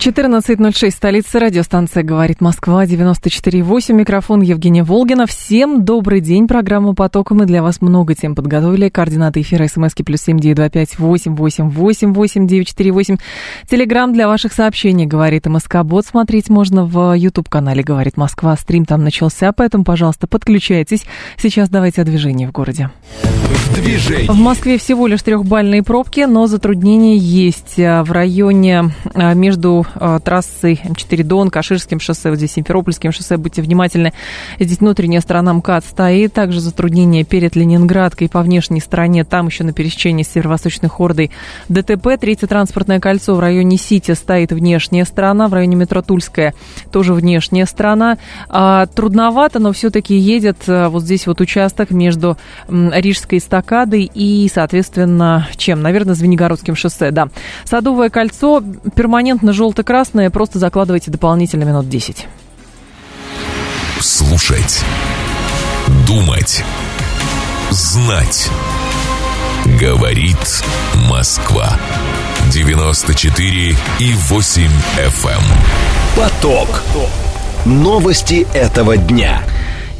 14.06, столица радиостанция «Говорит Москва», 94.8, микрофон Евгения Волгина. Всем добрый день, программу «Поток». Мы для вас много тем подготовили. Координаты эфира смски плюс семь девять два пять восемь восемь восемь восемь девять четыре восемь. Телеграмм для ваших сообщений «Говорит МСК Бот». Смотреть можно в YouTube-канале «Говорит Москва». Стрим там начался, поэтому, пожалуйста, подключайтесь. Сейчас давайте о движении в городе. В движении. В Москве всего лишь трехбальные пробки, но затруднения есть в районе а, между э, трассой М4 Дон, Каширским шоссе, вот здесь Симферопольским шоссе, будьте внимательны. Здесь внутренняя сторона МКАД стоит, также затруднение перед Ленинградкой по внешней стороне, там еще на пересечении с северо-восточной хордой ДТП. Третье транспортное кольцо в районе Сити стоит внешняя сторона, в районе метро Тульская тоже внешняя сторона. А, трудновато, но все-таки едет а, вот здесь вот участок между Рижской эстакадой и, соответственно, чем? Наверное, Звенигородским шоссе, да. Садовое кольцо перманентно желтое желто-красное, просто закладывайте дополнительно минут 10. Слушать. Думать. Знать. Говорит Москва. 94 и 8 FM. Эм. Поток. Новости этого дня.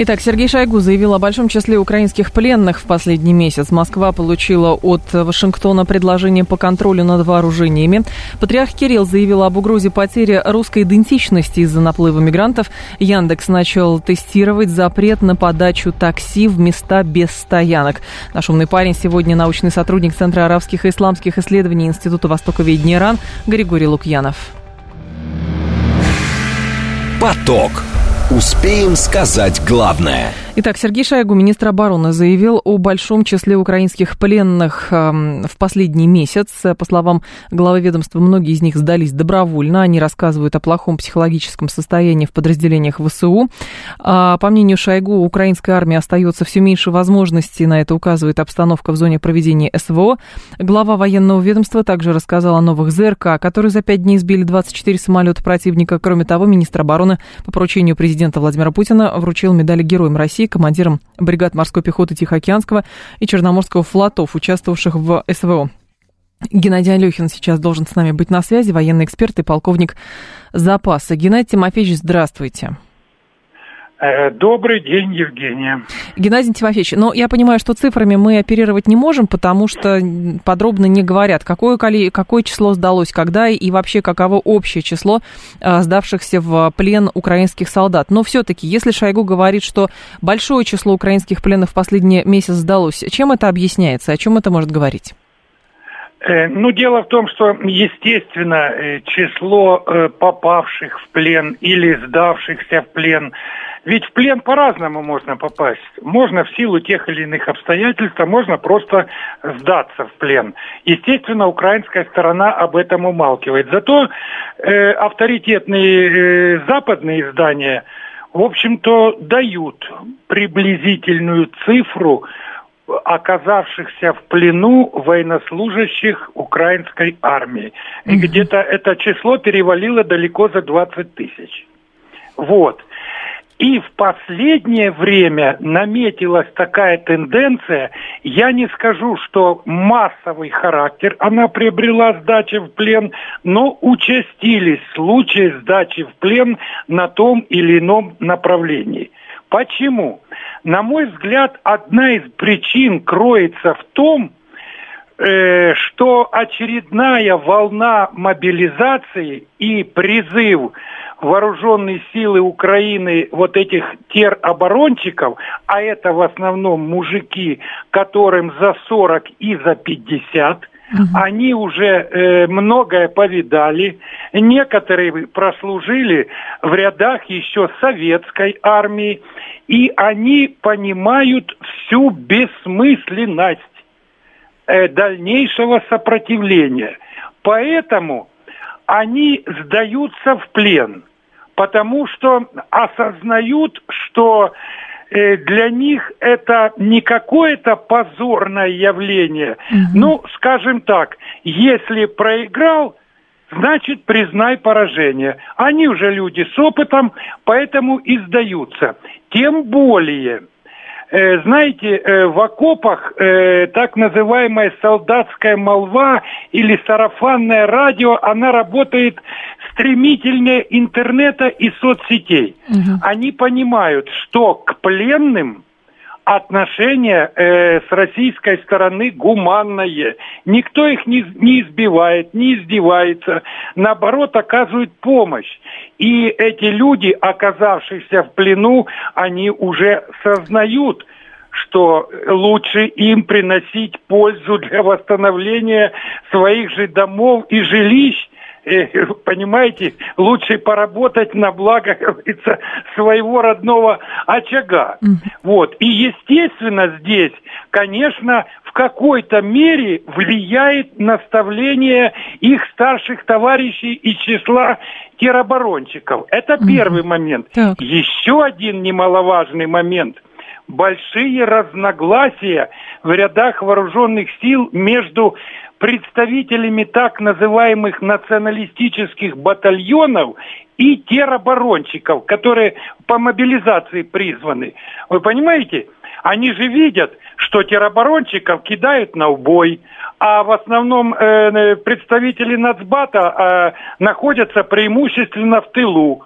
Итак, Сергей Шойгу заявил о большом числе украинских пленных в последний месяц. Москва получила от Вашингтона предложение по контролю над вооружениями. Патриарх Кирилл заявил об угрозе потери русской идентичности из-за наплыва мигрантов. Яндекс начал тестировать запрет на подачу такси в места без стоянок. Наш умный парень сегодня научный сотрудник Центра арабских и исламских исследований Института Востоковедения ИРАН Григорий Лукьянов. Поток. Успеем сказать главное – Итак, Сергей Шойгу, министр обороны, заявил о большом числе украинских пленных эм, в последний месяц. По словам главы ведомства, многие из них сдались добровольно. Они рассказывают о плохом психологическом состоянии в подразделениях ВСУ. А, по мнению Шойгу, у украинской армии остается все меньше возможностей, на это указывает обстановка в зоне проведения СВО. Глава военного ведомства также рассказал о новых ЗРК, которые за пять дней сбили 24 самолета противника. Кроме того, министр обороны по поручению президента Владимира Путина вручил медали Героям России командиром бригад морской пехоты Тихоокеанского и Черноморского флотов, участвовавших в СВО. Геннадий Алехин сейчас должен с нами быть на связи, военный эксперт и полковник запаса. Геннадий Тимофеевич, здравствуйте. Э, добрый день, Евгения. Геннадий Тимофеевич, но я понимаю, что цифрами мы оперировать не можем, потому что подробно не говорят, какое, какое число сдалось, когда и вообще каково общее число э, сдавшихся в плен украинских солдат. Но все-таки, если Шойгу говорит, что большое число украинских пленных в последний месяц сдалось, чем это объясняется, о чем это может говорить? Э, ну, дело в том, что, естественно, число попавших в плен или сдавшихся в плен – ведь в плен по-разному можно попасть. Можно в силу тех или иных обстоятельств, а можно просто сдаться в плен. Естественно, украинская сторона об этом умалкивает. Зато э, авторитетные э, западные издания, в общем-то, дают приблизительную цифру оказавшихся в плену военнослужащих украинской армии. И где-то это число перевалило далеко за 20 тысяч. Вот. И в последнее время наметилась такая тенденция, я не скажу, что массовый характер она приобрела сдачи в плен, но участились случаи сдачи в плен на том или ином направлении. Почему? На мой взгляд, одна из причин кроется в том, э, что очередная волна мобилизации и призыв вооруженные силы Украины вот этих тероборонщиков, а это в основном мужики, которым за 40 и за 50, угу. они уже э, многое повидали, некоторые прослужили в рядах еще советской армии, и они понимают всю бессмысленность дальнейшего сопротивления. Поэтому они сдаются в плен потому что осознают, что э, для них это не какое-то позорное явление. Угу. Ну, скажем так, если проиграл значит признай поражение. Они уже люди с опытом, поэтому и сдаются. Тем более, э, знаете, э, в окопах э, так называемая солдатская молва или сарафанное радио, она работает стремительнее интернета и соцсетей. Угу. Они понимают, что к пленным отношение э, с российской стороны гуманное. Никто их не, не избивает, не издевается, наоборот оказывает помощь. И эти люди, оказавшиеся в плену, они уже сознают, что лучше им приносить пользу для восстановления своих же домов и жилищ, понимаете, лучше поработать на благо, как говорится, своего родного очага. Mm. Вот. И, естественно, здесь, конечно, в какой-то мере влияет наставление их старших товарищей из числа тероборонщиков. Это mm. первый момент. Так. Еще один немаловажный момент – большие разногласия в рядах вооруженных сил между представителями так называемых националистических батальонов и тероборонщиков, которые по мобилизации призваны. Вы понимаете? Они же видят, что тероборонщиков кидают на убой, а в основном э, представители нацбата э, находятся преимущественно в тылу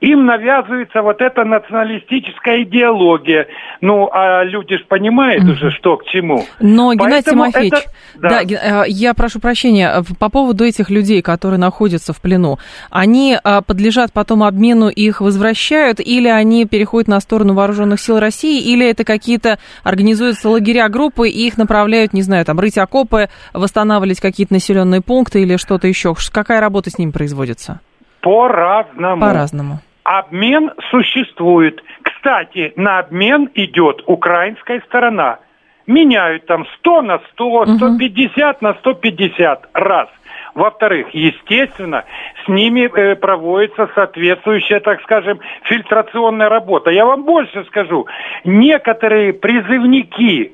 им навязывается вот эта националистическая идеология. Ну, а люди же понимают mm уже, что к чему. Но, Геннадий Тимофеевич, это... да. да, э, я прошу прощения, по поводу этих людей, которые находятся в плену, они э, подлежат потом обмену, их возвращают, или они переходят на сторону вооруженных сил России, или это какие-то организуются лагеря, группы, и их направляют, не знаю, там, рыть окопы, восстанавливать какие-то населенные пункты или что-то еще. Какая работа с ними производится? По-разному. По-разному. Обмен существует. Кстати, на обмен идет украинская сторона. Меняют там 100 на 100, 150 на 150 раз. Во-вторых, естественно, с ними э, проводится соответствующая, так скажем, фильтрационная работа. Я вам больше скажу. Некоторые призывники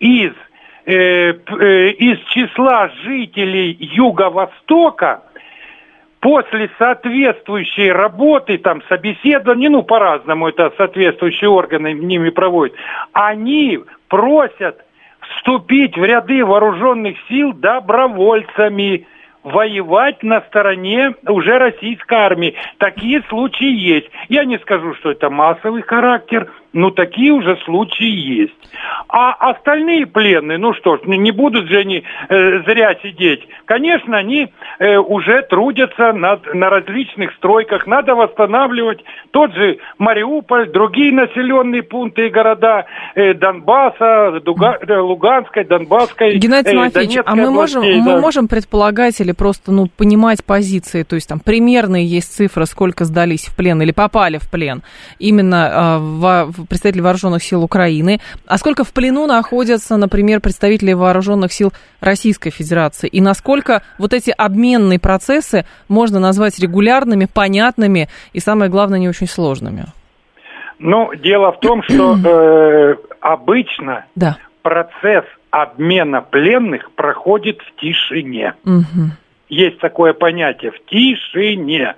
из, э, э, из числа жителей Юго-Востока после соответствующей работы, там, собеседования, ну, по-разному это соответствующие органы ними проводят, они просят вступить в ряды вооруженных сил добровольцами – воевать на стороне уже российской армии. Такие случаи есть. Я не скажу, что это массовый характер, но такие уже случаи есть. А остальные пленные, ну что ж, не будут же они э, зря сидеть. Конечно, они э, уже трудятся над, на различных стройках. Надо восстанавливать тот же Мариуполь, другие населенные пункты и города э, Донбасса, Дуга, э, Луганской, Донбасской, Геннадий э, Тимофеевич, а мы можем, да. мы можем предполагать или просто ну, понимать позиции, то есть там примерные есть цифры, сколько сдались в плен или попали в плен именно э, в представители вооруженных сил Украины, а сколько в плену находятся, например, представители вооруженных сил Российской Федерации, и насколько вот эти обменные процессы можно назвать регулярными, понятными и, самое главное, не очень сложными? Ну, дело в том, что э, обычно да. процесс обмена пленных проходит в тишине. Угу. Есть такое понятие в тишине.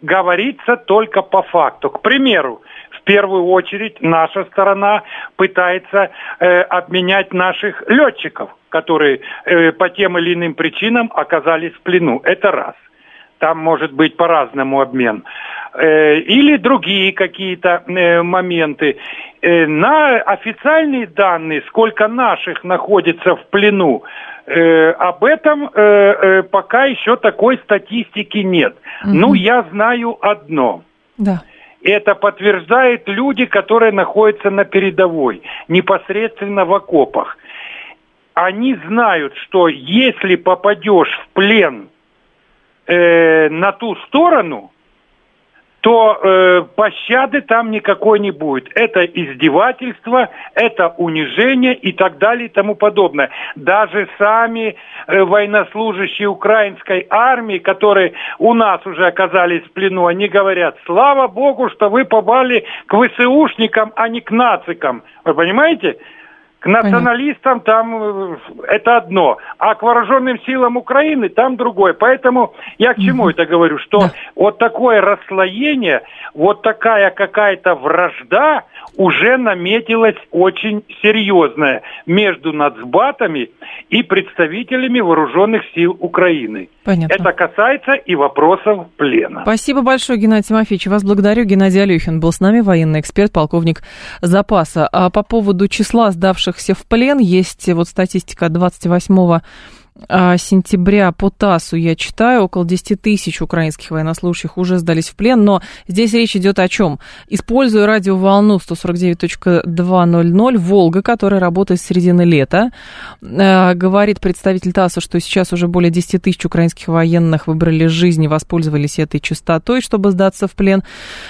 Говорится только по факту. К примеру, первую очередь наша сторона пытается э, обменять наших летчиков, которые э, по тем или иным причинам оказались в плену. Это раз. Там может быть по-разному обмен. Э, или другие какие-то э, моменты. Э, на официальные данные, сколько наших находится в плену, Э, об этом э, э, пока еще такой статистики нет. Угу. Ну, я знаю одно. Да. Это подтверждают люди, которые находятся на передовой, непосредственно в окопах. Они знают, что если попадешь в плен э, на ту сторону, то э, пощады там никакой не будет. Это издевательство, это унижение и так далее и тому подобное. Даже сами э, военнослужащие украинской армии, которые у нас уже оказались в плену, они говорят, слава богу, что вы попали к ВСУшникам, а не к нацикам. Вы понимаете? К националистам там э, это одно, а к вооруженным силам Украины там другое. Поэтому я к чему это говорю? Что да. вот такое расслоение, вот такая какая-то вражда уже наметилась очень серьезная между нацбатами и представителями вооруженных сил Украины. Понятно. Это касается и вопросов плена. Спасибо большое, Геннадий Тимофеевич. Вас благодарю. Геннадий Алюхин был с нами, военный эксперт, полковник запаса. А по поводу числа сдавшихся в плен, есть вот статистика 28 а, сентября по ТАССу я читаю, около 10 тысяч украинских военнослужащих уже сдались в плен, но здесь речь идет о чем? Используя радиоволну 149.200 «Волга», которая работает с середины лета, э, говорит представитель ТАССа, что сейчас уже более 10 тысяч украинских военных выбрали жизнь и воспользовались этой частотой, чтобы сдаться в плен.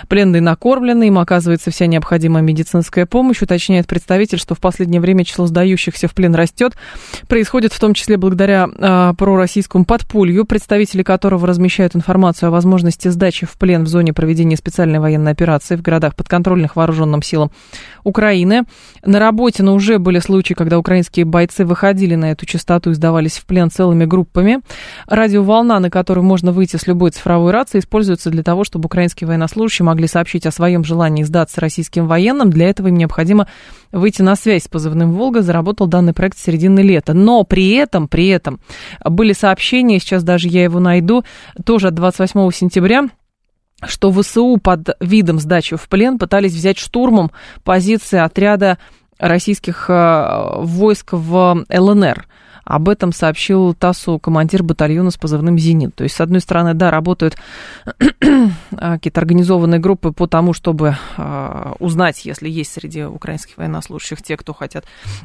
Пленные накормлены, им оказывается вся необходимая медицинская помощь. Уточняет представитель, что в последнее время число сдающихся в плен растет. Происходит в том числе благодаря благодаря э, пророссийскому подпулью, представители которого размещают информацию о возможности сдачи в плен в зоне проведения специальной военной операции в городах подконтрольных вооруженным силам Украины. На работе но уже были случаи, когда украинские бойцы выходили на эту частоту и сдавались в плен целыми группами. Радиоволна, на которую можно выйти с любой цифровой рации, используется для того, чтобы украинские военнослужащие могли сообщить о своем желании сдаться российским военным. Для этого им необходимо выйти на связь с позывным «Волга». Заработал данный проект с середины лета. Но при этом, при этом были сообщения, сейчас даже я его найду, тоже от 28 сентября, что ВСУ под видом сдачи в плен пытались взять штурмом позиции отряда российских э, войск в ЛНР. Об этом сообщил ТАССу командир батальона с позывным «Зенит». То есть, с одной стороны, да, работают какие-то организованные группы по тому, чтобы а, узнать, если есть среди украинских военнослужащих те, кто хотят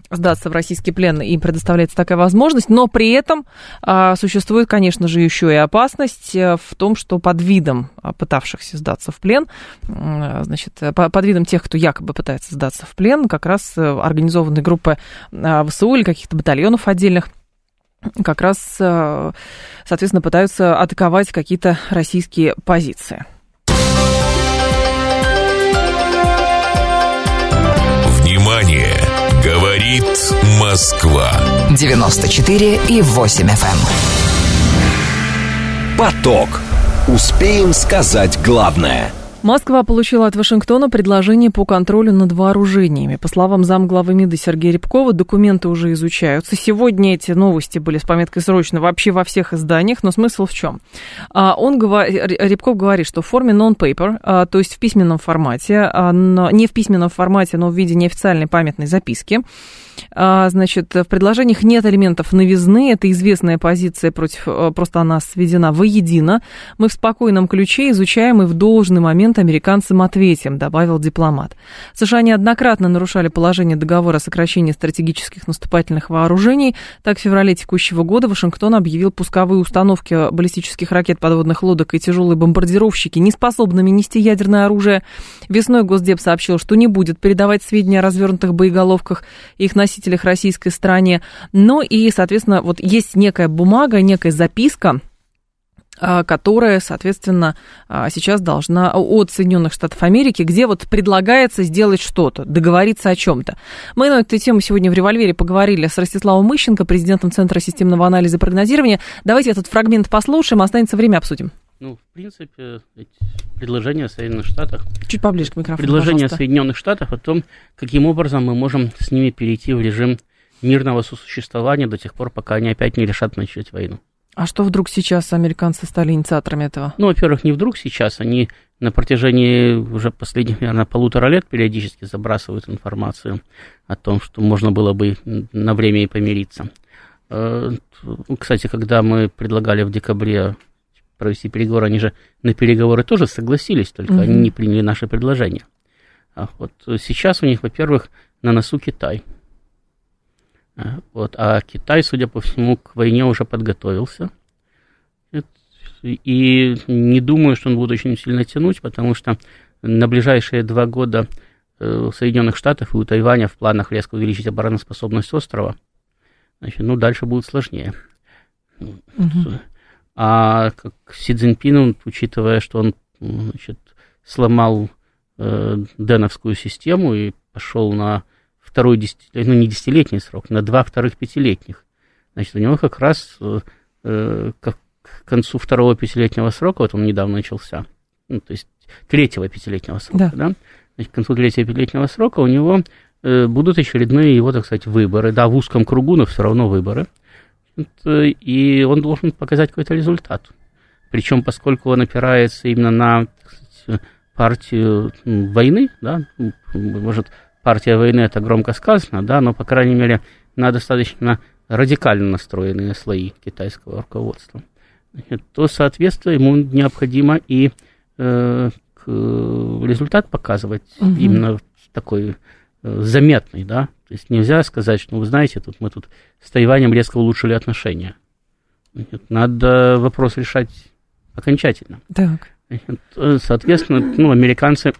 сдаться в российский плен, им предоставляется такая возможность, но при этом а, существует, конечно же, еще и опасность э, в том, что под видом а, пытавшихся сдаться в плен, значит, под видом тех, кто якобы пытается сдаться в плен, как раз э, организованные группы ВСУ или каких-то батальонов отдельных как раз, э, соответственно, пытаются атаковать какие-то российские позиции. Внимание! Говорит Москва. 94 и 8 FM. Эм. Поток. Успеем сказать главное – Москва получила от Вашингтона предложение по контролю над вооружениями. По словам замглавы МИДа Сергея Рябкова, документы уже изучаются. Сегодня эти новости были с пометкой «срочно» вообще во всех изданиях, но смысл в чем? А, он, Рябков говорит, что в форме non-paper, а, то есть в письменном формате, а, не в письменном формате, но в виде неофициальной памятной записки, значит, в предложениях нет элементов новизны, это известная позиция против, э, просто она сведена воедино. Мы в спокойном ключе изучаем и в должный момент американцам ответим, добавил дипломат. США неоднократно нарушали положение договора о сокращении стратегических наступательных вооружений. Так, в феврале текущего года Вашингтон объявил пусковые установки баллистических ракет, подводных лодок и тяжелые бомбардировщики неспособными нести ядерное оружие. Весной Госдеп сообщил, что не будет передавать сведения о развернутых боеголовках и их носителях носителях российской стране. Ну и, соответственно, вот есть некая бумага, некая записка, а, которая, соответственно, а, сейчас должна от Соединенных Штатов Америки, где вот предлагается сделать что-то, договориться о чем-то. Мы на эту тему сегодня в «Револьвере» поговорили с Ростиславом Мыщенко, президентом Центра системного анализа и прогнозирования. Давайте этот фрагмент послушаем, останется время, обсудим. Ну, в принципе, предложение Соединенных Штатов... Чуть поближе к микрофону, Предложение пожалуйста. Соединенных Штатов о том, каким образом мы можем с ними перейти в режим мирного сосуществования до тех пор, пока они опять не решат начать войну. А что вдруг сейчас американцы стали инициаторами этого? Ну, во-первых, не вдруг сейчас, они на протяжении уже последних, наверное, полутора лет периодически забрасывают информацию о том, что можно было бы на время и помириться. Э, кстати, когда мы предлагали в декабре провести переговоры, они же на переговоры тоже согласились, только угу. они не приняли наше предложение. А вот сейчас у них, во-первых, на носу Китай. А, вот, а Китай, судя по всему, к войне уже подготовился. И не думаю, что он будет очень сильно тянуть, потому что на ближайшие два года э, у Соединенных Штатов и у Тайваня в планах резко увеличить обороноспособность острова. Значит, ну, дальше будет сложнее. Угу. А как Си Цзиньпин, учитывая, что он значит, сломал э, Деновскую систему и пошел на второй десятилетний, ну не десятилетний срок, на два вторых пятилетних. Значит, у него как раз э, к концу второго пятилетнего срока, вот он недавно начался, ну, то есть третьего пятилетнего срока, да, да? Значит, к концу третьего пятилетнего срока у него э, будут очередные его, так сказать, выборы, да, в узком кругу, но все равно выборы, и он должен показать какой-то результат. Причем, поскольку он опирается именно на сказать, партию войны, да, может, партия войны это громко сказано, да, но, по крайней мере, на достаточно радикально настроенные слои китайского руководства, то, соответственно, ему необходимо и э, результат показывать угу. именно такой э, заметный, да, то есть нельзя сказать, что, ну, вы знаете, тут мы тут с Тайванем резко улучшили отношения. Надо вопрос решать окончательно. Так. Соответственно, ну, американцы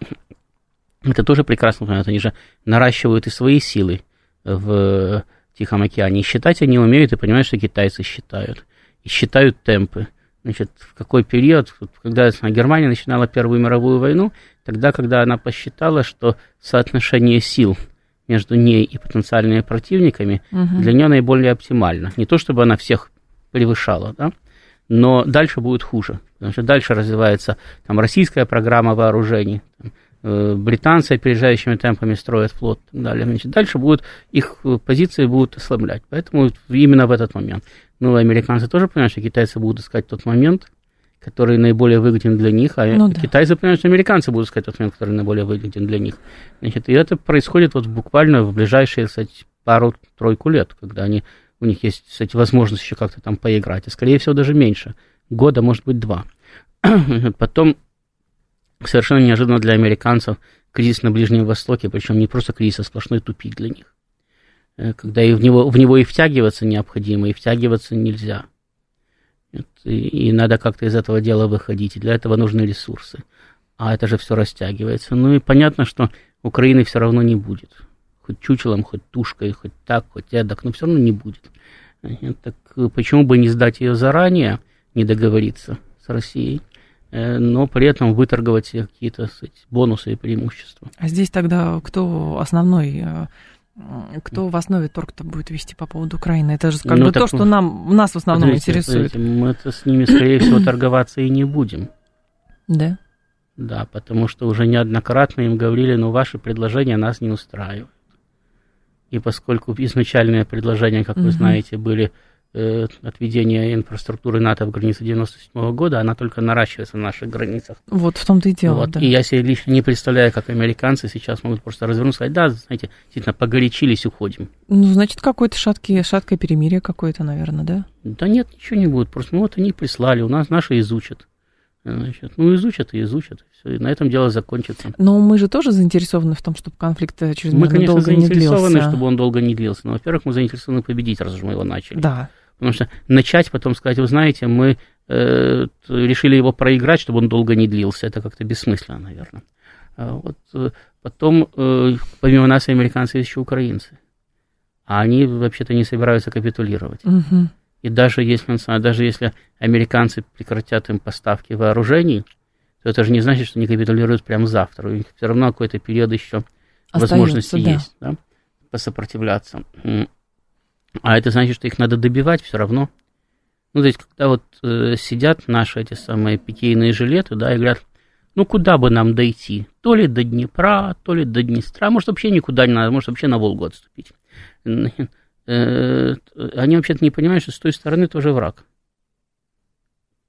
это тоже прекрасно понимают, они же наращивают и свои силы в Тихом океане. И считать они умеют, и понимают, что китайцы считают. И считают темпы. Значит, в какой период, когда Германия начинала Первую мировую войну, тогда, когда она посчитала, что соотношение сил между ней и потенциальными противниками угу. для нее наиболее оптимально. Не то, чтобы она всех превышала, да, но дальше будет хуже. Потому что дальше развивается там, российская программа вооружений, там, э, британцы опережающими темпами строят флот и так далее. Значит, дальше будут, их позиции будут ослаблять. Поэтому именно в этот момент. Ну, американцы тоже понимают, что китайцы будут искать тот момент, который наиболее выгоден для них, а ну, да. китайцы понимают, что американцы будут искать тот момент, который наиболее выгоден для них. Значит, и это происходит вот буквально в ближайшие, кстати, пару-тройку лет, когда они, у них есть, кстати, возможность еще как-то там поиграть, а скорее всего даже меньше, года, может быть, два. Потом совершенно неожиданно для американцев кризис на Ближнем Востоке, причем не просто кризис, а сплошной тупик для них. Э, когда и в него, в него и втягиваться необходимо, и втягиваться нельзя. И, надо как-то из этого дела выходить, и для этого нужны ресурсы. А это же все растягивается. Ну и понятно, что Украины все равно не будет. Хоть чучелом, хоть тушкой, хоть так, хоть эдак, но все равно не будет. Так почему бы не сдать ее заранее, не договориться с Россией? Э, но при этом выторговать какие-то бонусы и преимущества. А здесь тогда кто основной э, кто в основе торг-то будет вести по поводу Украины? Это же как ну, бы так, то, что нам, нас в основном смотрите, интересует. Смотрите, мы-то с ними, скорее всего, торговаться и не будем. Да? Да, потому что уже неоднократно им говорили, ну, ваши предложения нас не устраивают. И поскольку изначальные предложения, как вы знаете, были отведения инфраструктуры НАТО в границе 97 года, она только наращивается на наших границах. Вот в том-то и дело, вот. да. И я себе лично не представляю, как американцы сейчас могут просто развернуться и сказать, да, знаете, действительно, погорячились, уходим. Ну, значит, какое-то шаткое, шаткое перемирие какое-то, наверное, да? Да нет, ничего не будет, просто ну, вот они прислали, у нас наши изучат. Значит, ну, изучат и изучат, все, и на этом дело закончится. Но мы же тоже заинтересованы в том, чтобы конфликт чрезмерно мы, конечно, долго не длился. Мы, конечно, заинтересованы, чтобы он долго не длился. Но, во-первых, мы заинтересованы победить, раз уж мы его начали. Да. Потому что начать потом сказать, вы знаете, мы э, решили его проиграть, чтобы он долго не длился, это как-то бессмысленно, наверное. А вот, э, потом, э, помимо нас, американцы есть еще украинцы. А они вообще-то не собираются капитулировать. Угу. И даже если, даже если американцы прекратят им поставки вооружений, то это же не значит, что они капитулируют прямо завтра. У них все равно какой-то период еще Остается, возможности да. есть да, посопротивляться. А это значит, что их надо добивать все равно. Ну, то есть, когда вот э, сидят наши эти самые пикейные жилеты, да, и говорят, ну, куда бы нам дойти? То ли до Днепра, то ли до Днестра, может, вообще никуда не надо, может, вообще на Волгу отступить. Э, они вообще-то не понимают, что с той стороны тоже враг.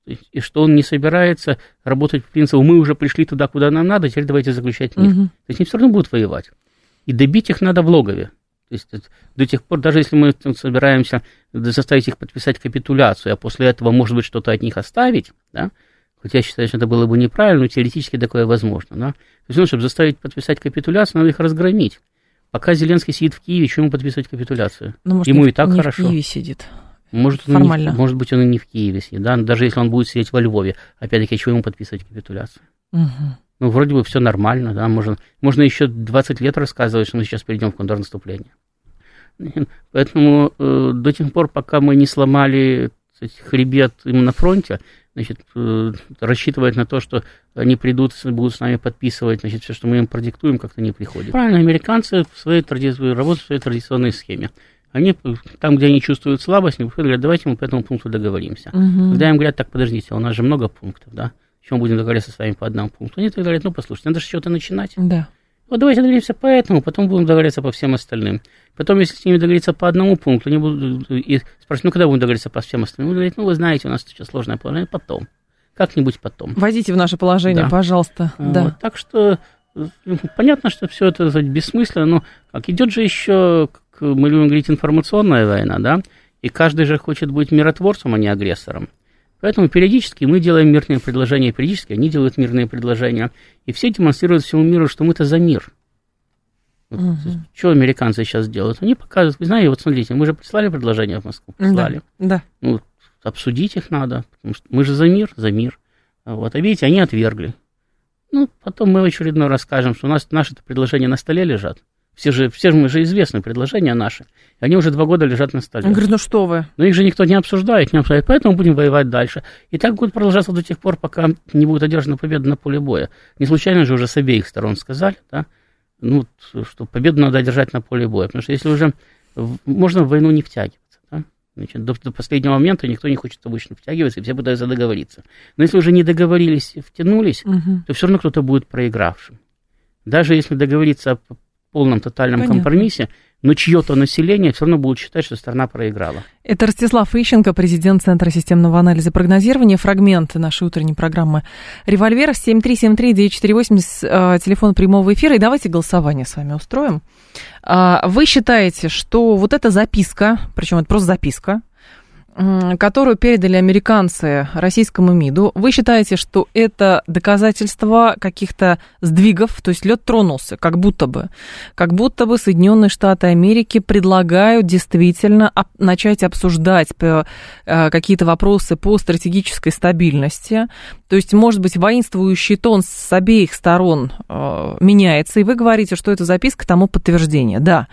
И что он не собирается работать по принципу, мы уже пришли туда, куда нам надо, теперь давайте заключать мир. Угу. То есть они все равно будут воевать. И добить их надо в логове. То есть до тех пор, даже если мы собираемся заставить их подписать капитуляцию, а после этого, может быть, что-то от них оставить, да, хотя я считаю, что это было бы неправильно, но теоретически такое возможно, да, то есть, ну, чтобы заставить подписать капитуляцию, надо их разгромить. Пока Зеленский сидит в Киеве, чему подписывать капитуляцию? Ну, может, Ему не, и так не хорошо. в Киеве сидит. Может, он Формально. Не, может быть, он и не в Киеве сидит, да, даже если он будет сидеть во Львове. Опять-таки, чего ему подписывать капитуляцию? Угу. Ну, вроде бы все нормально, да, можно, можно еще 20 лет рассказывать, что мы сейчас перейдем в контрнаступление. Поэтому э, до тех пор, пока мы не сломали кстати, хребет им на фронте, значит, э, рассчитывать на то, что они придут, будут с нами подписывать, значит, все, что мы им продиктуем, как-то не приходит. Правильно, американцы в своей традиции, работают в своей традиционной схеме. Они там, где они чувствуют слабость, они говорят, давайте мы по этому пункту договоримся. Угу. Когда им говорят, так, подождите, у нас же много пунктов, да? Чем будем договориться с вами по одному пункту? Они тогда говорят, ну, послушайте, надо же что-то начинать. Да. Вот давайте договоримся по этому, потом будем договориться по всем остальным. Потом, если с ними договориться по одному пункту, они будут и спрашивать, ну, когда будем договориться по всем остальным? Вы говорите, ну, вы знаете, у нас сейчас сложное положение, потом. Как-нибудь потом. Вводите в наше положение, да. пожалуйста. Вот. Да. Так что понятно, что все это бессмысленно, но как идет же еще, как мы любим говорить, информационная война, да, и каждый же хочет быть миротворцем, а не агрессором. Поэтому периодически мы делаем мирные предложения, периодически они делают мирные предложения, и все демонстрируют всему миру, что мы-то за мир. Угу. Что американцы сейчас делают? Они показывают, вы знаете, вот смотрите, мы же прислали предложение в Москву, прислали. Да, да. Ну, обсудить их надо, потому что мы же за мир, за мир. Вот, а видите, они отвергли. Ну, потом мы в очередной раз скажем, что у нас наши предложения на столе лежат. Все же, все же мы же известны, предложения наши. Они уже два года лежат на столе. Я говорю, ну что вы? Но их же никто не обсуждает, не обсуждает, поэтому будем воевать дальше. И так будет продолжаться до тех пор, пока не будет одержана победа на поле боя. Не случайно же уже с обеих сторон сказали, да, ну, что победу надо одержать на поле боя. Потому что если уже можно в войну не втягиваться. Да? Значит, до, до последнего момента никто не хочет обычно втягиваться, и все пытаются договориться. Но если уже не договорились, втянулись, угу. то все равно кто-то будет проигравшим. Даже если договориться о полном тотальном Понятно. компромиссе, но чье-то население все равно будет считать, что страна проиграла. Это Ростислав Ищенко, президент Центра системного анализа и прогнозирования. Фрагмент нашей утренней программы «Револьвер» 7373948, э, телефон прямого эфира. И давайте голосование с вами устроим. А, вы считаете, что вот эта записка, причем это просто записка, которую передали американцы российскому МИДу, вы считаете, что это доказательство каких-то сдвигов, то есть лед тронулся, как будто бы, как будто бы Соединенные Штаты Америки предлагают действительно начать обсуждать э, какие-то вопросы по стратегической стабильности, то есть, может быть, воинствующий тон с обеих сторон э, меняется, и вы говорите, что это записка тому подтверждение, да.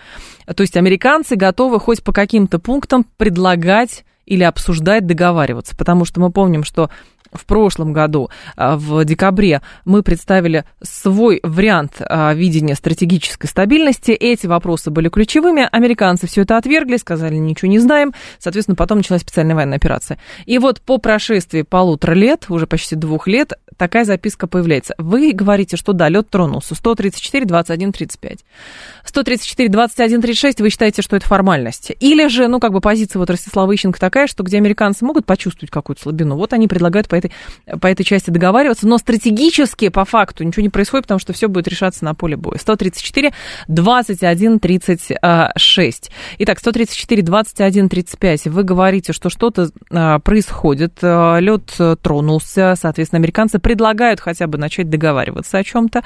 То есть американцы готовы хоть по каким-то пунктам предлагать или обсуждать, договариваться. Потому что мы помним, что в прошлом году, а, в декабре, мы представили свой вариант а, видения стратегической стабильности. Эти вопросы были ключевыми. Американцы все это отвергли, сказали, ничего не знаем. Соответственно, потом началась специальная военная операция. И вот по прошествии полутора лет, уже почти двух лет, такая записка появляется. Вы говорите, что да, лед тронулся. 134, 21, 35. 134, 21, 36, вы считаете, что это формальность? Или же, ну, как бы позиция вот Ростислава Ищенко такая, что где американцы могут почувствовать какую-то слабину, вот они предлагают по этой, по этой части договариваться, но стратегически, по факту, ничего не происходит, потому что все будет решаться на поле боя. 134, 21, 36. Итак, 134, 21, 35. Вы говорите, что что-то а, происходит, а, лед тронулся, соответственно, американцы предлагают хотя бы начать договариваться о чем-то.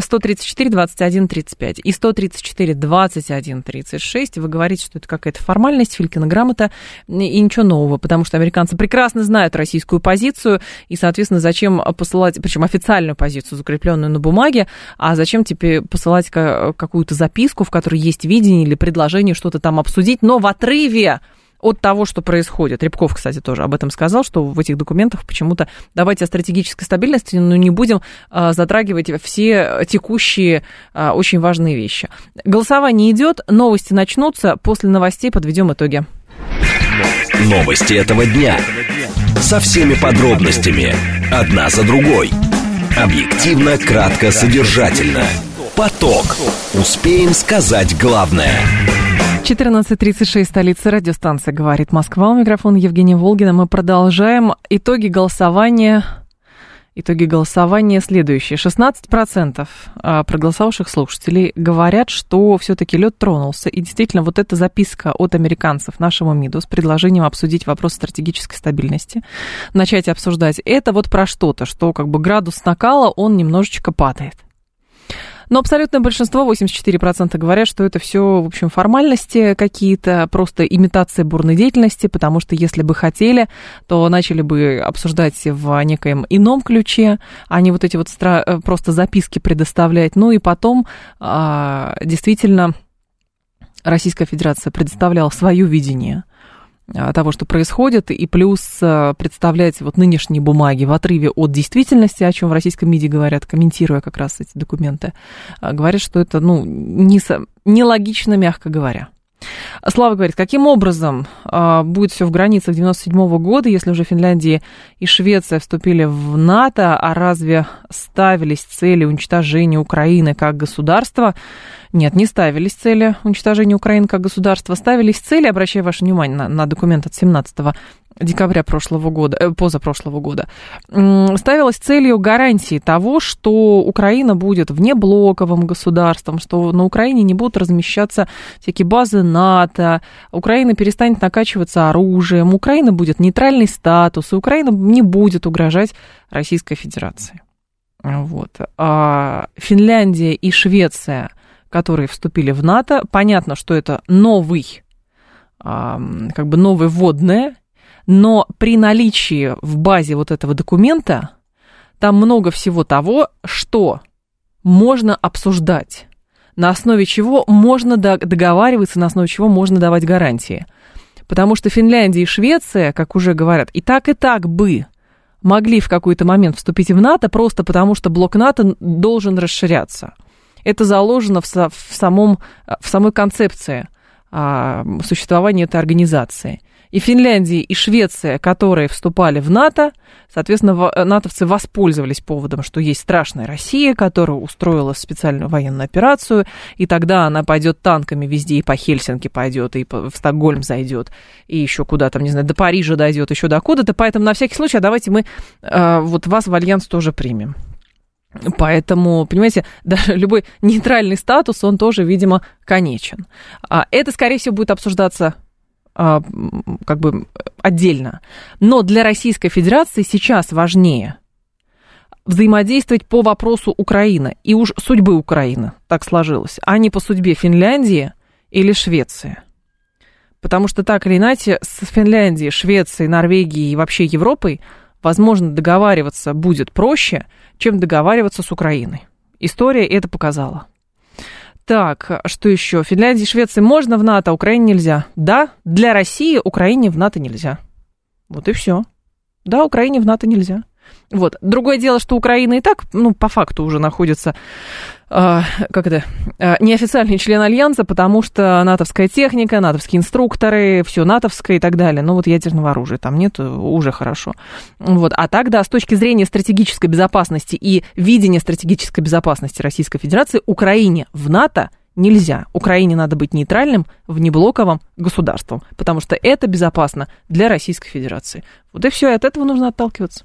134, 21, 35. И 134, 21, 36. Вы говорите, что это какая-то формальность, Филькина грамота и ничего нового, потому что американцы прекрасно знают российскую позицию, позицию, и, соответственно, зачем посылать, причем официальную позицию, закрепленную на бумаге, а зачем тебе посылать какую-то записку, в которой есть видение или предложение что-то там обсудить, но в отрыве от того, что происходит. Рябков, кстати, тоже об этом сказал, что в этих документах почему-то давайте о стратегической стабильности, но не будем а, затрагивать все текущие а, очень важные вещи. Голосование идет, новости начнутся, после новостей подведем итоги. Новости этого дня. Со всеми подробностями. Одна за другой. Объективно, кратко, содержательно. Поток. Успеем сказать главное. 14.36, столица радиостанция «Говорит Москва». У микрофона Евгения Волгина. Мы продолжаем итоги голосования Итоги голосования следующие. 16% а, проголосовавших слушателей говорят, что все-таки лед тронулся. И действительно, вот эта записка от американцев нашему МИДу с предложением обсудить вопрос стратегической стабильности, начать обсуждать, это вот про что-то, что как бы градус накала, он немножечко падает. Но абсолютное большинство, 84% говорят, что это все, в общем, формальности какие-то, просто имитация бурной деятельности, потому что если бы хотели, то начали бы обсуждать в некоем ином ключе, а не вот эти вот стра- э, просто записки предоставлять. Ну и потом а, действительно Российская Федерация предоставляла свое видение того, что происходит, и плюс а, представлять вот нынешние бумаги в отрыве от действительности, о чем в российском МИДе говорят, комментируя как раз эти документы, а, говорят, что это, ну, не, нелогично, мягко говоря. Слава говорит, каким образом будет все в границах 97 -го года, если уже Финляндия и Швеция вступили в НАТО, а разве ставились цели уничтожения Украины как государства? Нет, не ставились цели уничтожения Украины как государства, ставились цели, обращаю ваше внимание на, на документ от 17 декабря прошлого года, э, позапрошлого года, ставилась целью гарантии того, что Украина будет внеблоковым государством, что на Украине не будут размещаться всякие базы НАТО, Украина перестанет накачиваться оружием, Украина будет нейтральный статус, и Украина не будет угрожать Российской Федерации. Вот. А Финляндия и Швеция, которые вступили в НАТО, понятно, что это новый как бы новое вводное, но при наличии в базе вот этого документа там много всего того, что можно обсуждать, на основе чего можно договариваться, на основе чего можно давать гарантии. Потому что Финляндия и Швеция, как уже говорят, и так, и так бы могли в какой-то момент вступить в НАТО, просто потому что блок НАТО должен расширяться. Это заложено в, в, самом, в самой концепции а, существования этой организации – и Финляндия, и Швеция, которые вступали в НАТО, соответственно, натовцы воспользовались поводом, что есть страшная Россия, которая устроила специальную военную операцию, и тогда она пойдет танками везде, и по Хельсинки пойдет, и в Стокгольм зайдет, и еще куда там, не знаю, до Парижа дойдет, еще до куда-то. Поэтому на всякий случай, а давайте мы э, вот вас в альянс тоже примем. Поэтому, понимаете, даже любой нейтральный статус, он тоже, видимо, конечен. А это, скорее всего, будет обсуждаться а, как бы отдельно. Но для Российской Федерации сейчас важнее взаимодействовать по вопросу Украины и уж судьбы Украины, так сложилось, а не по судьбе Финляндии или Швеции. Потому что так или иначе с Финляндией, Швецией, Норвегией и вообще Европой возможно договариваться будет проще, чем договариваться с Украиной. История это показала. Так, что еще? Финляндии и Швеции можно в НАТО, а Украине нельзя. Да, для России Украине в НАТО нельзя. Вот и все. Да, Украине в НАТО нельзя. Вот. Другое дело, что Украина и так, ну, по факту уже находится а, как это, а, неофициальный член Альянса, потому что натовская техника, натовские инструкторы, все натовское и так далее. Но вот ядерного оружия там нет, уже хорошо. Вот. А так, да, с точки зрения стратегической безопасности и видения стратегической безопасности Российской Федерации, Украине в НАТО нельзя. Украине надо быть нейтральным, внеблоковым государством, потому что это безопасно для Российской Федерации. Вот и все, и от этого нужно отталкиваться.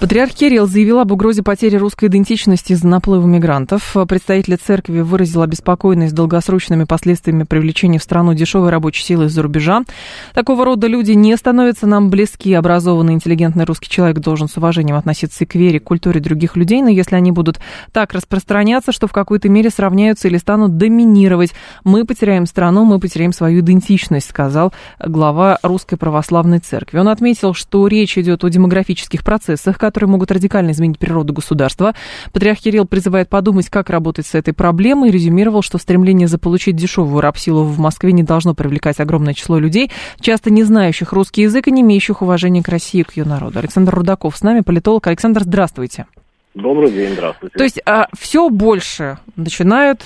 Патриарх Кирилл заявил об угрозе потери русской идентичности из-за наплыва мигрантов. Представители церкви выразил обеспокоенность долгосрочными последствиями привлечения в страну дешевой рабочей силы из-за рубежа. Такого рода люди не становятся нам близки. Образованный, интеллигентный русский человек должен с уважением относиться и к вере, к культуре других людей, но если они будут так распространяться, что в какой-то мере сравняются или станут доминировать, мы потеряем страну, мы потеряем свою идентичность, сказал глава Русской Православной Церкви. Он отметил, что речь идет о демографических процессах, которые могут радикально изменить природу государства. Патриарх Кирилл призывает подумать, как работать с этой проблемой, и резюмировал, что стремление заполучить дешевую рабсилу в Москве не должно привлекать огромное число людей, часто не знающих русский язык и не имеющих уважения к России и к ее народу. Александр Рудаков с нами, политолог. Александр, здравствуйте. Добрый день, здравствуйте. То есть а, все больше начинают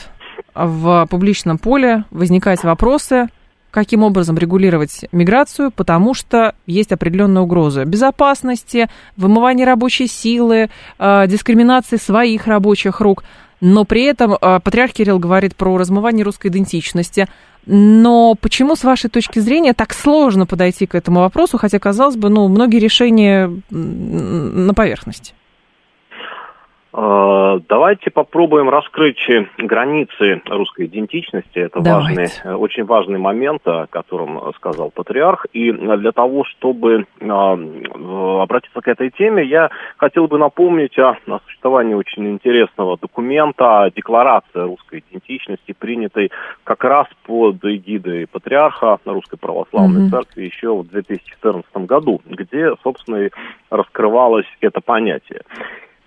в публичном поле возникать вопросы, каким образом регулировать миграцию, потому что есть определенная угроза безопасности, вымывания рабочей силы, э, дискриминации своих рабочих рук. Но при этом э, патриарх Кирилл говорит про размывание русской идентичности. Но почему, с вашей точки зрения, так сложно подойти к этому вопросу, хотя, казалось бы, ну, многие решения на поверхности? Э, давайте попробуем раскрыть границы русской идентичности. Это важный, э, очень важный момент, о котором сказал патриарх. И для того, чтобы э, обратиться к этой теме, я хотел бы напомнить о, существовании очень интересного документа, декларации русской идентичности, принятой как раз под эгидой патриарха Русской Православной mm-hmm. Церкви еще в 2014 году, где, собственно, и раскрывалось это понятие.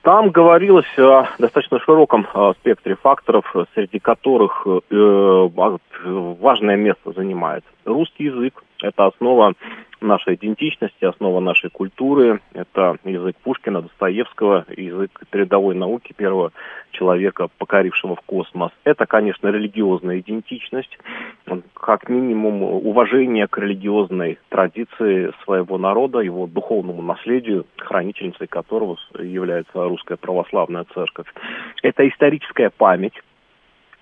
Там говорилось о достаточно широком э, спектре факторов, среди которых э, важное место занимает русский язык. Это основа нашей идентичности, основа нашей культуры. Это язык Пушкина, Достоевского, язык передовой науки первого человека, покорившего в космос. Это, конечно, религиозная идентичность, как минимум уважение к религиозной традиции своего народа, его духовному наследию, хранительницей которого является Русская Православная Церковь. Это историческая память,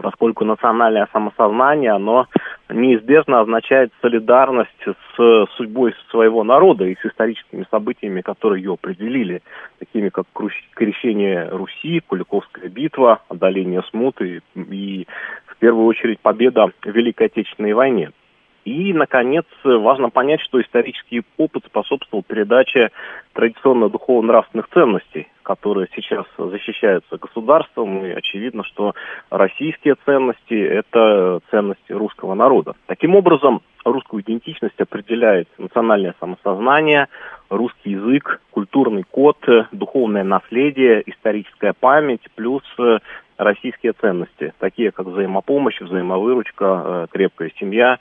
поскольку национальное самосознание, оно неизбежно означает солидарность с судьбой своего народа и с историческими событиями, которые ее определили, такими как крещение Руси, Куликовская битва, одоление смуты и, в первую очередь, победа в Великой Отечественной войне. И, наконец, важно понять, что исторический опыт способствовал передаче традиционно духовно-нравственных ценностей, которые сейчас защищаются государством, и очевидно, что российские ценности – это ценности русского народа. Таким образом, русскую идентичность определяет национальное самосознание, русский язык, культурный код, духовное наследие, историческая память, плюс российские ценности, такие как взаимопомощь, взаимовыручка, э, крепкая семья,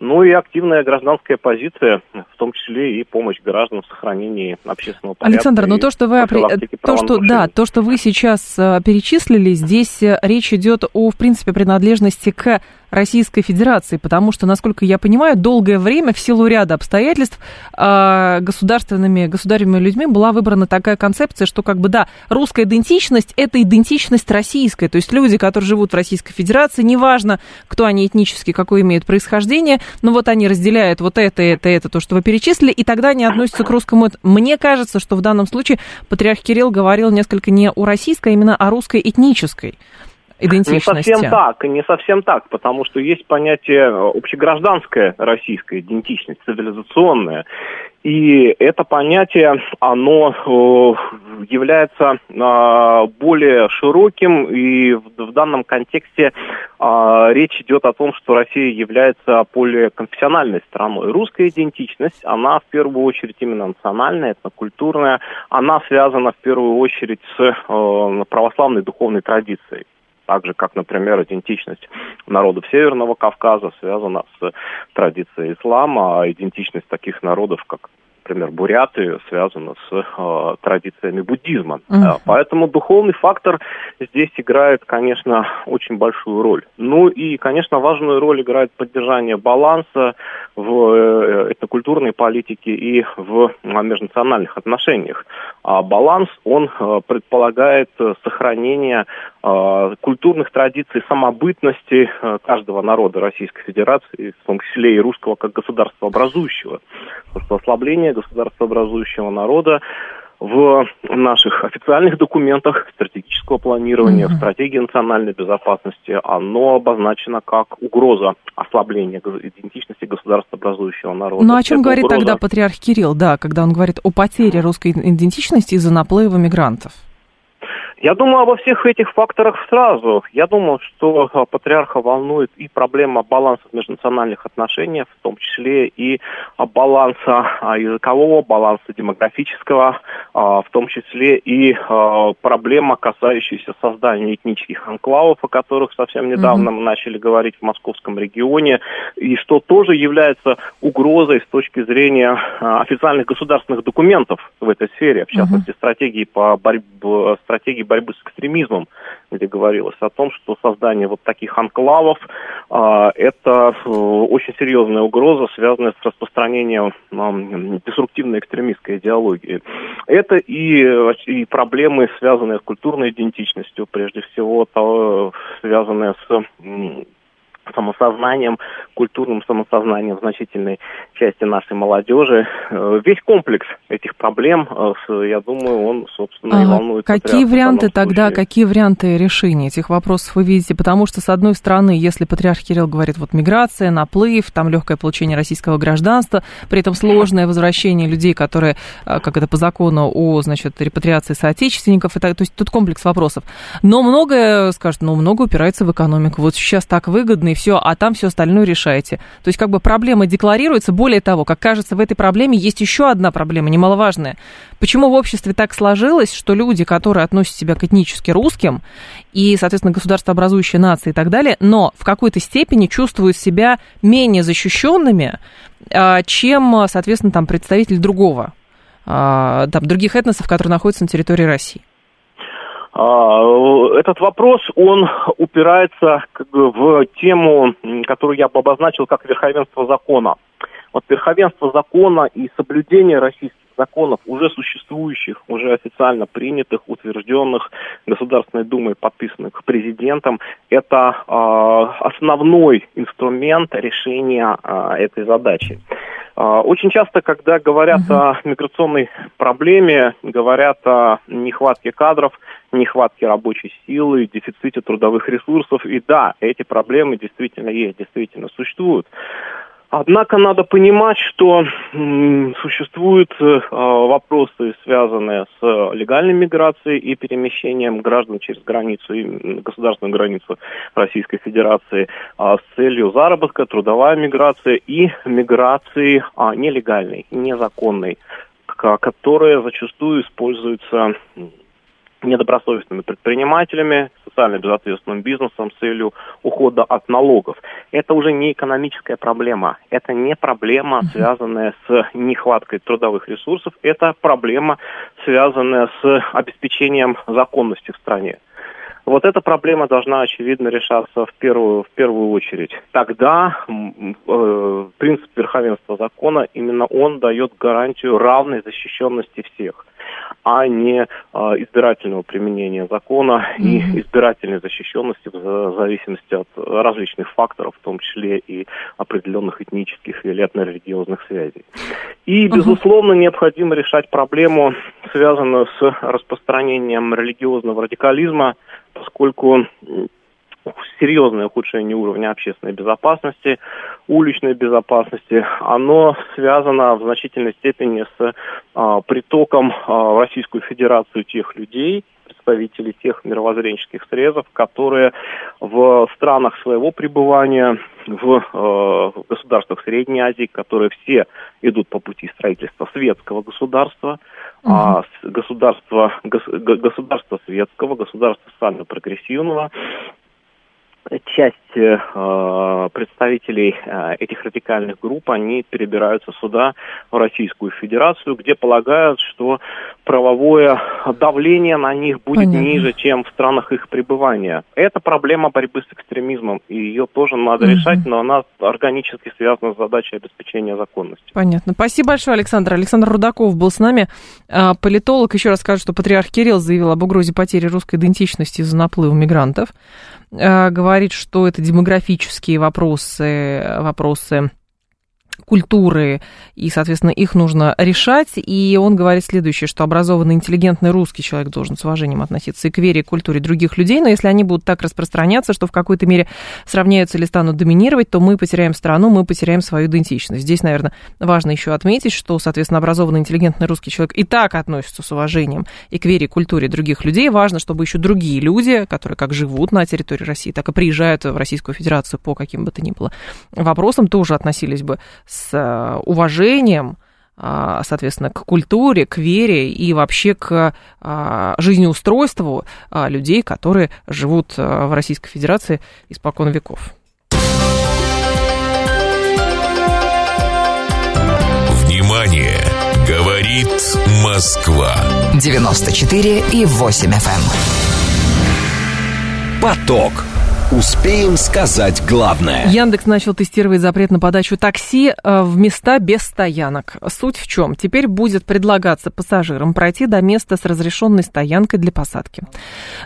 ну и активная гражданская позиция, в том числе и помощь гражданам в сохранении общественного порядка. Александр, ну то, что вы то, что да, то, что вы сейчас э, перечислили, здесь э, речь идет о, в принципе, принадлежности к Российской Федерации, потому что, насколько я понимаю, долгое время в силу ряда обстоятельств э, государственными, государевыми людьми была выбрана такая концепция, что как бы да, русская идентичность – это идентичность российская, то есть люди, которые живут в Российской Федерации, неважно, кто они этнически, какое имеют происхождение, но вот они разделяют вот это, это, это, то, что вы перечислили, и тогда они относятся к русскому. Мне кажется, что в данном случае патриарх Кирилл говорил несколько не о российской, а именно о русской этнической идентичности. Не совсем так, не совсем так, потому что есть понятие общегражданская российская идентичность, цивилизационная. И это понятие, оно э, является э, более широким, и в данном контексте э, речь идет о том, что Россия является более конфессиональной страной. Русская идентичность, она в первую очередь именно национальная, этнокультурная, она связана в первую очередь с православной духовной традицией так же, как, например, идентичность народов Северного Кавказа связана с традицией ислама, а идентичность таких народов, как например, буряты, связана с э, традициями буддизма. Mm-hmm. Поэтому духовный фактор здесь играет, конечно, очень большую роль. Ну и, конечно, важную роль играет поддержание баланса в э, этнокультурной политике и в межнациональных отношениях. А баланс, он предполагает сохранение э, культурных традиций самобытности каждого народа Российской Федерации, в том числе и русского как государства образующего. Потому что ослабление государства образующего народа в наших официальных документах стратегического планирования, mm-hmm. в стратегии национальной безопасности, оно обозначено как угроза ослабления идентичности государства образующего народа. Ну о чем Это говорит угроза... тогда патриарх Кирилл, да, когда он говорит о потере русской идентичности из-за наплыва мигрантов? Я думаю обо всех этих факторах сразу. Я думаю, что а, патриарха волнует и проблема баланса межнациональных отношениях, в том числе и а, баланса а, языкового, баланса демографического, в том числе и проблема, касающаяся создания этнических анклавов, о которых совсем недавно mm-hmm. мы начали говорить в московском регионе, и что тоже является угрозой с точки зрения официальных государственных документов в этой сфере, в частности, mm-hmm. стратегии по борьбе, стратегии борьбы с экстремизмом, где говорилось о том, что создание вот таких анклавов э, это э, очень серьезная угроза, связанная с распространением э, деструктивной экстремистской идеологии. Это и, и проблемы, связанные с культурной идентичностью, прежде всего, то, связанные с самосознанием, культурным самосознанием значительной части нашей молодежи. Э, весь комплекс этих проблем, э, я думаю, он, собственно, и волнует. Какие варианты тогда, какие варианты решения этих вопросов вы видите? Потому что, с одной стороны, если патриарх Кирилл говорит, вот миграция, наплыв, там легкое получение российского гражданства, при этом сложное возвращение людей, которые, э, как это по закону, о, значит, репатриации соотечественников, это, то есть тут комплекс вопросов. Но многое, скажет, ну, много упирается в экономику. Вот сейчас так выгодно, и все, а там все остальное решаете. То есть как бы проблема декларируется. Более того, как кажется, в этой проблеме есть еще одна проблема, немаловажная. Почему в обществе так сложилось, что люди, которые относят себя к этнически русским и, соответственно, государствообразующие нации и так далее, но в какой-то степени чувствуют себя менее защищенными, а, чем, соответственно, там представитель другого, а, там, других этносов, которые находятся на территории России? А, этот вопрос, он упирается в тему, которую я бы обозначил как верховенство закона. Вот верховенство закона и соблюдение российских законов, уже существующих, уже официально принятых, утвержденных Государственной Думой, подписанных президентом, это э, основной инструмент решения э, этой задачи. А, очень часто, когда говорят угу. о миграционной проблеме, говорят о нехватке кадров, нехватке рабочей силы, дефиците трудовых ресурсов. И да, эти проблемы действительно есть, действительно существуют. Однако надо понимать, что существуют э, вопросы, связанные с легальной миграцией и перемещением граждан через границу, государственную границу Российской Федерации э, с целью заработка, трудовая миграция и миграции э, нелегальной, незаконной, которая зачастую используется недобросовестными предпринимателями, социально безответственным бизнесом с целью ухода от налогов. Это уже не экономическая проблема, это не проблема, связанная с нехваткой трудовых ресурсов, это проблема, связанная с обеспечением законности в стране. Вот эта проблема должна, очевидно, решаться в первую, в первую очередь. Тогда э, принцип верховенства закона, именно он дает гарантию равной защищенности всех а не э, избирательного применения закона mm-hmm. и избирательной защищенности в зависимости от различных факторов, в том числе и определенных этнических или этно-религиозных связей. И, безусловно, необходимо решать проблему, связанную с распространением религиозного радикализма, поскольку серьезное ухудшение уровня общественной безопасности, уличной безопасности, оно связано в значительной степени с а, притоком а, в Российскую Федерацию тех людей, представителей тех мировоззренческих срезов, которые в странах своего пребывания, в э, государствах Средней Азии, которые все идут по пути строительства светского государства, угу. а государства, гос, государства светского, государства социально прогрессивного, часть э, представителей э, этих радикальных групп, они перебираются сюда, в Российскую Федерацию, где полагают, что правовое давление на них будет Понятно. ниже, чем в странах их пребывания. Это проблема борьбы с экстремизмом, и ее тоже надо угу. решать, но она органически связана с задачей обеспечения законности. Понятно. Спасибо большое, Александр. Александр Рудаков был с нами, а, политолог. Еще раз скажу, что патриарх Кирилл заявил об угрозе потери русской идентичности из-за наплыва мигрантов. А, говорит, что это демографические вопросы, вопросы культуры, и, соответственно, их нужно решать. И он говорит следующее, что образованный, интеллигентный русский человек должен с уважением относиться и к вере, и к культуре других людей, но если они будут так распространяться, что в какой-то мере сравняются или станут доминировать, то мы потеряем страну, мы потеряем свою идентичность. Здесь, наверное, важно еще отметить, что, соответственно, образованный, интеллигентный русский человек и так относится с уважением и к вере, и культуре других людей. Важно, чтобы еще другие люди, которые как живут на территории России, так и приезжают в Российскую Федерацию по каким бы то ни было вопросам, тоже относились бы с э, уважением, а, соответственно, к культуре, к вере и вообще к а, жизнеустройству людей, которые живут в Российской Федерации испокон веков. Внимание! Говорит Москва. 94 и 8 FM. Эм. Поток. Успеем сказать главное. Яндекс начал тестировать запрет на подачу такси э, в места без стоянок. Суть в чем? Теперь будет предлагаться пассажирам пройти до места с разрешенной стоянкой для посадки.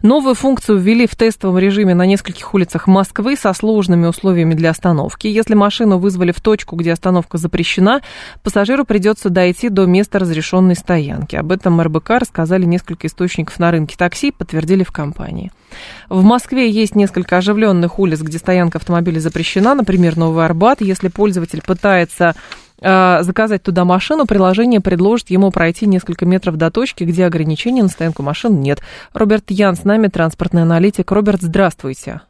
Новую функцию ввели в тестовом режиме на нескольких улицах Москвы со сложными условиями для остановки. Если машину вызвали в точку, где остановка запрещена, пассажиру придется дойти до места разрешенной стоянки. Об этом РБК рассказали несколько источников на рынке такси, подтвердили в компании. В Москве есть несколько оживленных улиц, где стоянка автомобиля запрещена, например, Новый Арбат. Если пользователь пытается э, заказать туда машину, приложение предложит ему пройти несколько метров до точки, где ограничений на стоянку машин нет. Роберт Ян с нами, транспортный аналитик. Роберт, здравствуйте.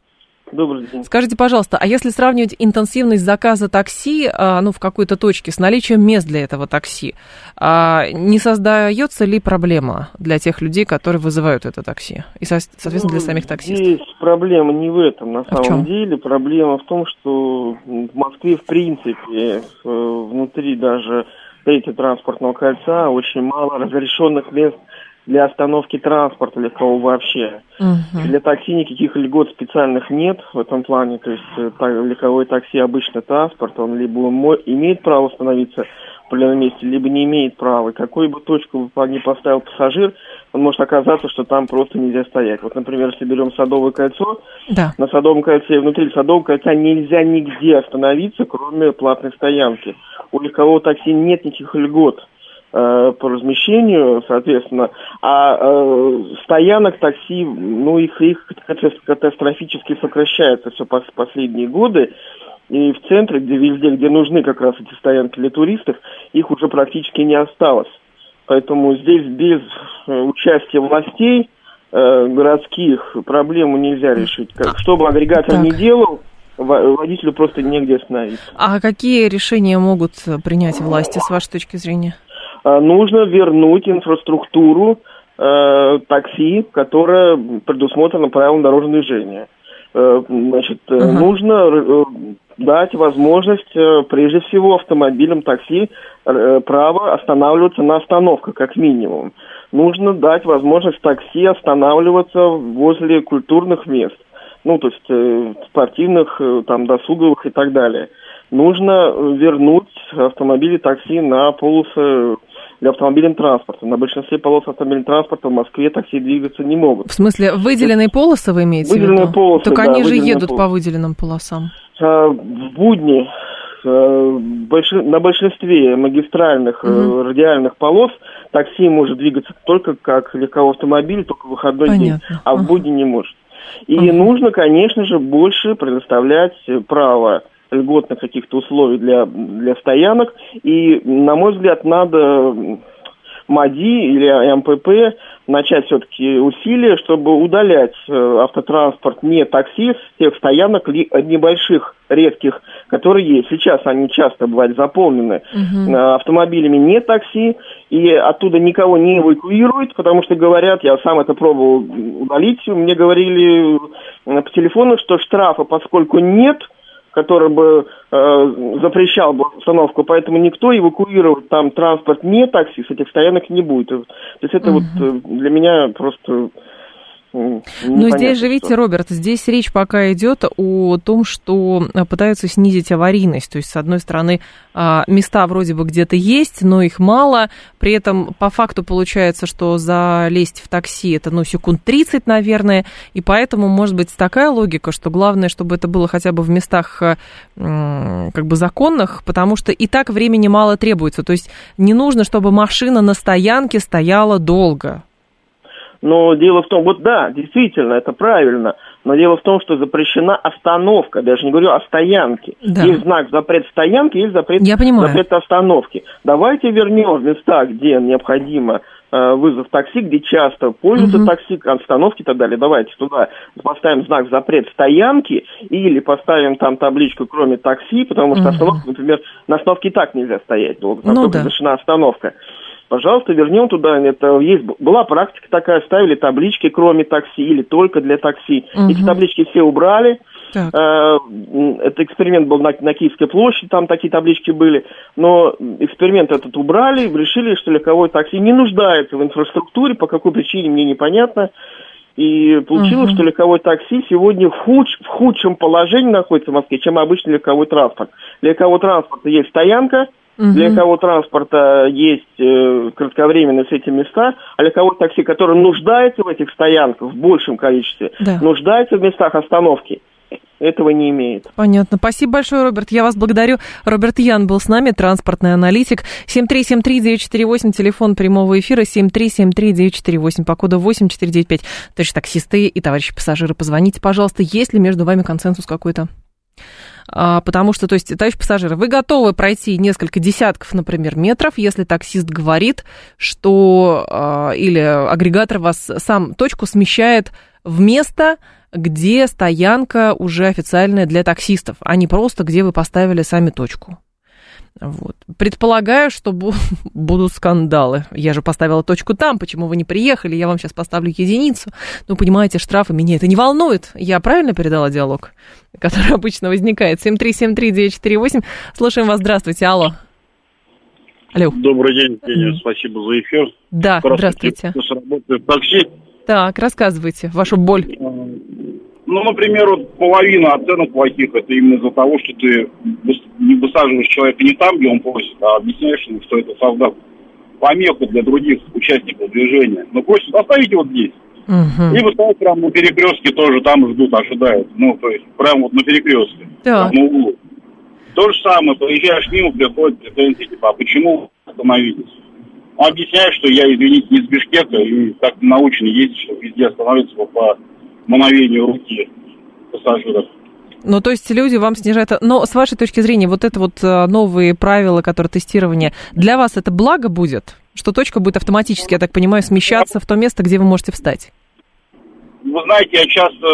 Добрый день. Скажите, пожалуйста, а если сравнивать интенсивность заказа такси а, ну, в какой-то точке с наличием мест для этого такси, а, не создается ли проблема для тех людей, которые вызывают это такси? И, соответственно, для ну, самих таксистов? Здесь проблема не в этом, на а самом деле. Проблема в том, что в Москве, в принципе, внутри даже третьего транспортного кольца очень мало разрешенных мест для остановки транспорта легкового вообще. Угу. Для такси никаких льгот специальных нет в этом плане. То есть э, легковой такси обычный транспорт, он либо имеет право остановиться в определенном месте, либо не имеет права. Какую бы точку ни поставил пассажир, он может оказаться, что там просто нельзя стоять. Вот, например, если берем Садовое кольцо, да. на Садовом кольце, внутри Садового кольца нельзя нигде остановиться, кроме платной стоянки. У легкового такси нет никаких льгот Э, по размещению, соответственно, а э, стоянок такси, ну, их, их катастрофически сокращается все пос последние годы, и в центре, где везде, где нужны как раз эти стоянки для туристов, их уже практически не осталось. Поэтому здесь без э, участия властей э, городских проблему нельзя решить. Как, что бы агрегатор так. ни делал, водителю просто негде остановиться. А какие решения могут принять власти, с вашей точки зрения? Э, нужно вернуть инфраструктуру э, такси, которая предусмотрена правилом дорожного движения. Э, значит, uh-huh. нужно э, дать возможность, э, прежде всего, автомобилям такси э, право останавливаться на остановках, как минимум. Нужно дать возможность такси останавливаться возле культурных мест, ну, то есть э, спортивных, э, там, досуговых и так далее. Нужно вернуть автомобили такси на полосы для автомобильного транспорта. На большинстве полос автомобильного транспорта в Москве такси двигаться не могут. В смысле, выделенные полосы вы имеете выделенные в виду? полосы, Так да, они же едут полосы. по выделенным полосам. А, в будни а, на большинстве магистральных угу. радиальных полос такси может двигаться только как легковой автомобиль, только в выходной Понятно. день, а в будни не может. И угу. нужно, конечно же, больше предоставлять право льготных каких-то условий для, для стоянок. И, на мой взгляд, надо МАДИ или МПП начать все-таки усилия, чтобы удалять э, автотранспорт не такси с тех стоянок ли, небольших, редких, которые есть. Сейчас они часто бывают заполнены угу. автомобилями не такси, и оттуда никого не эвакуируют, потому что говорят, я сам это пробовал удалить, мне говорили э, по телефону, что штрафа, поскольку нет – который бы э, запрещал бы установку, поэтому никто эвакуировать там транспорт не такси с этих стоянок не будет. То есть это угу. вот э, для меня просто но здесь же, видите, Роберт, здесь речь пока идет о том, что э, пытаются снизить аварийность. То есть, с одной стороны, а, места вроде бы где-то есть, но их мало. При этом по факту получается, что залезть в такси это, ну, секунд 30, наверное. И поэтому, может быть, такая логика, что главное, чтобы это было хотя бы в местах э, как бы законных, потому что и так времени мало требуется. То есть, не нужно, чтобы машина на стоянке стояла долго. Но дело в том, вот да, действительно, это правильно, но дело в том, что запрещена остановка, даже не говорю о стоянке. Да. Есть знак запрет стоянки, есть запрет, Я понимаю. запрет остановки. Давайте вернем в места, где необходимо э, вызов такси, где часто пользуются угу. такси, остановки и так далее. Давайте туда поставим знак запрет стоянки или поставим там табличку кроме такси, потому что угу. остановка, например, на остановке и так нельзя стоять долго, ну, только да. разрешена остановка пожалуйста, вернем туда. Это есть была практика такая, ставили таблички, кроме такси или только для такси. Угу. Эти таблички все убрали. Так. Э, это эксперимент был на, на Киевской площади, там такие таблички были. Но эксперимент этот убрали, решили, что легковое такси не нуждается в инфраструктуре, по какой причине мне непонятно. И получилось, uh-huh. что легковой такси сегодня в, в худшем положении находится в Москве, чем обычный легковой транспорт. Для легкового транспорта есть стоянка, uh-huh. для легкового транспорта есть э, кратковременные с эти места, а легковой такси, который нуждается в этих стоянках в большем количестве, да. нуждается в местах остановки этого не имеет. Понятно. Спасибо большое, Роберт. Я вас благодарю. Роберт Ян был с нами, транспортный аналитик. 7373948, телефон прямого эфира 7373948, по коду 8495. Товарищи таксисты и товарищи пассажиры, позвоните, пожалуйста, есть ли между вами консенсус какой-то? А, потому что, то есть, товарищ пассажиры, вы готовы пройти несколько десятков, например, метров, если таксист говорит, что а, или агрегатор вас сам точку смещает в место, где стоянка уже официальная для таксистов, а не просто где вы поставили сами точку. Вот. Предполагаю, что будут скандалы. Я же поставила точку там, почему вы не приехали, я вам сейчас поставлю единицу. Ну, понимаете, штрафы меня это не волнует. Я правильно передала диалог, который обычно возникает? 7373948. Слушаем вас, здравствуйте, алло. Алло. Добрый день, Евгения, спасибо за эфир. Да, здравствуйте. здравствуйте. такси. Так, рассказывайте вашу боль. Ну, например, вот половина оценок плохих, это именно из-за того, что ты не высаживаешь человека не там, где он просит, а объясняешь ему, что это создаст помеху для других участников движения. Ну, просит, оставите вот здесь. Угу. Либо ставят прямо на перекрестке тоже, там ждут, ожидают. Ну, то есть, прямо вот на перекрестке, да. на углу. То же самое, проезжаешь мимо, приходит претензии, типа, а почему остановились? Он объясняет, что я, извините, не из Бишкека, и так научен есть, что везде остановиться по мановению руки пассажиров. Ну, то есть люди вам снижают... Но с вашей точки зрения, вот это вот э, новые правила, которые тестирование, для вас это благо будет? Что точка будет автоматически, я так понимаю, смещаться в то место, где вы можете встать? Вы знаете, я часто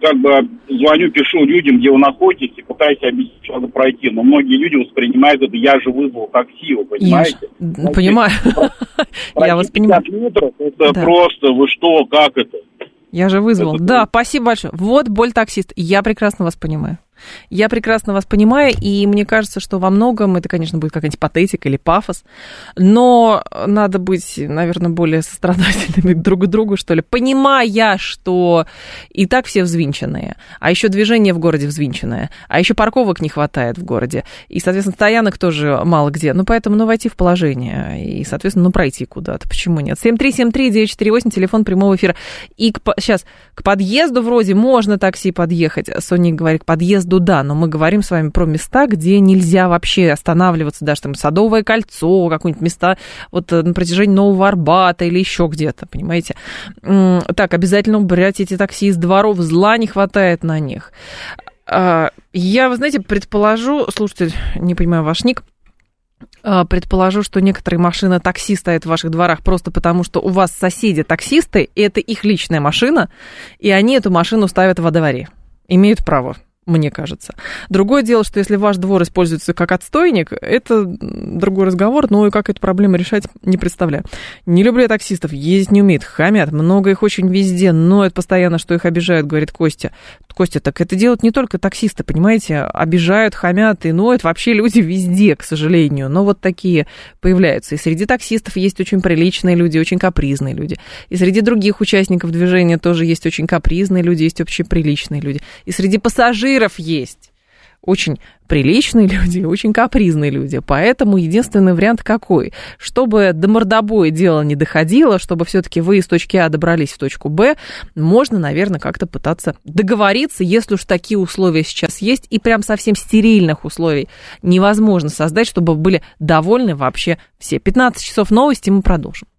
как бы звоню, пишу людям, где вы находитесь, и пытаюсь объяснить, что надо пройти. Но многие люди воспринимают это, я же вызвал такси, вы понимаете? Я понимаю. Я вас понимаю. метров, это просто, вы что, как это? Я же вызвал. Это... Да, спасибо большое. Вот боль таксист. Я прекрасно вас понимаю. Я прекрасно вас понимаю, и мне кажется, что во многом это, конечно, будет какая-нибудь патетика или пафос, но надо быть, наверное, более сострадательными друг к другу, что ли, понимая, что и так все взвинченные, а еще движение в городе взвинченное, а еще парковок не хватает в городе, и, соответственно, стоянок тоже мало где, ну, поэтому, ну, войти в положение, и, соответственно, ну, пройти куда-то, почему нет? 7373948, телефон прямого эфира, и к, сейчас к подъезду вроде можно такси подъехать, Соня говорит, к подъезду подъезду, да, но мы говорим с вами про места, где нельзя вообще останавливаться, даже там Садовое кольцо, какое-нибудь места вот э, на протяжении Нового Арбата или еще где-то, понимаете. Так, обязательно убрать эти такси из дворов, зла не хватает на них. А, я, вы знаете, предположу, слушайте, не понимаю ваш ник, а, предположу, что некоторые машины такси стоят в ваших дворах просто потому, что у вас соседи таксисты, и это их личная машина, и они эту машину ставят во дворе. Имеют право мне кажется. Другое дело, что если ваш двор используется как отстойник, это другой разговор, но и как эту проблему решать, не представляю. Не люблю я таксистов, ездить не умеют, хамят, много их очень везде, но это постоянно, что их обижают, говорит Костя. Костя, так это делают не только таксисты, понимаете, обижают, хамят и ноют вообще люди везде, к сожалению. Но вот такие появляются. И среди таксистов есть очень приличные люди, очень капризные люди. И среди других участников движения тоже есть очень капризные люди, есть очень приличные люди. И среди пассажиров есть очень приличные люди, очень капризные люди. Поэтому единственный вариант какой? Чтобы до мордобоя дело не доходило, чтобы все-таки вы из точки А добрались в точку Б, можно, наверное, как-то пытаться договориться, если уж такие условия сейчас есть, и прям совсем стерильных условий невозможно создать, чтобы были довольны вообще все. 15 часов новости мы продолжим.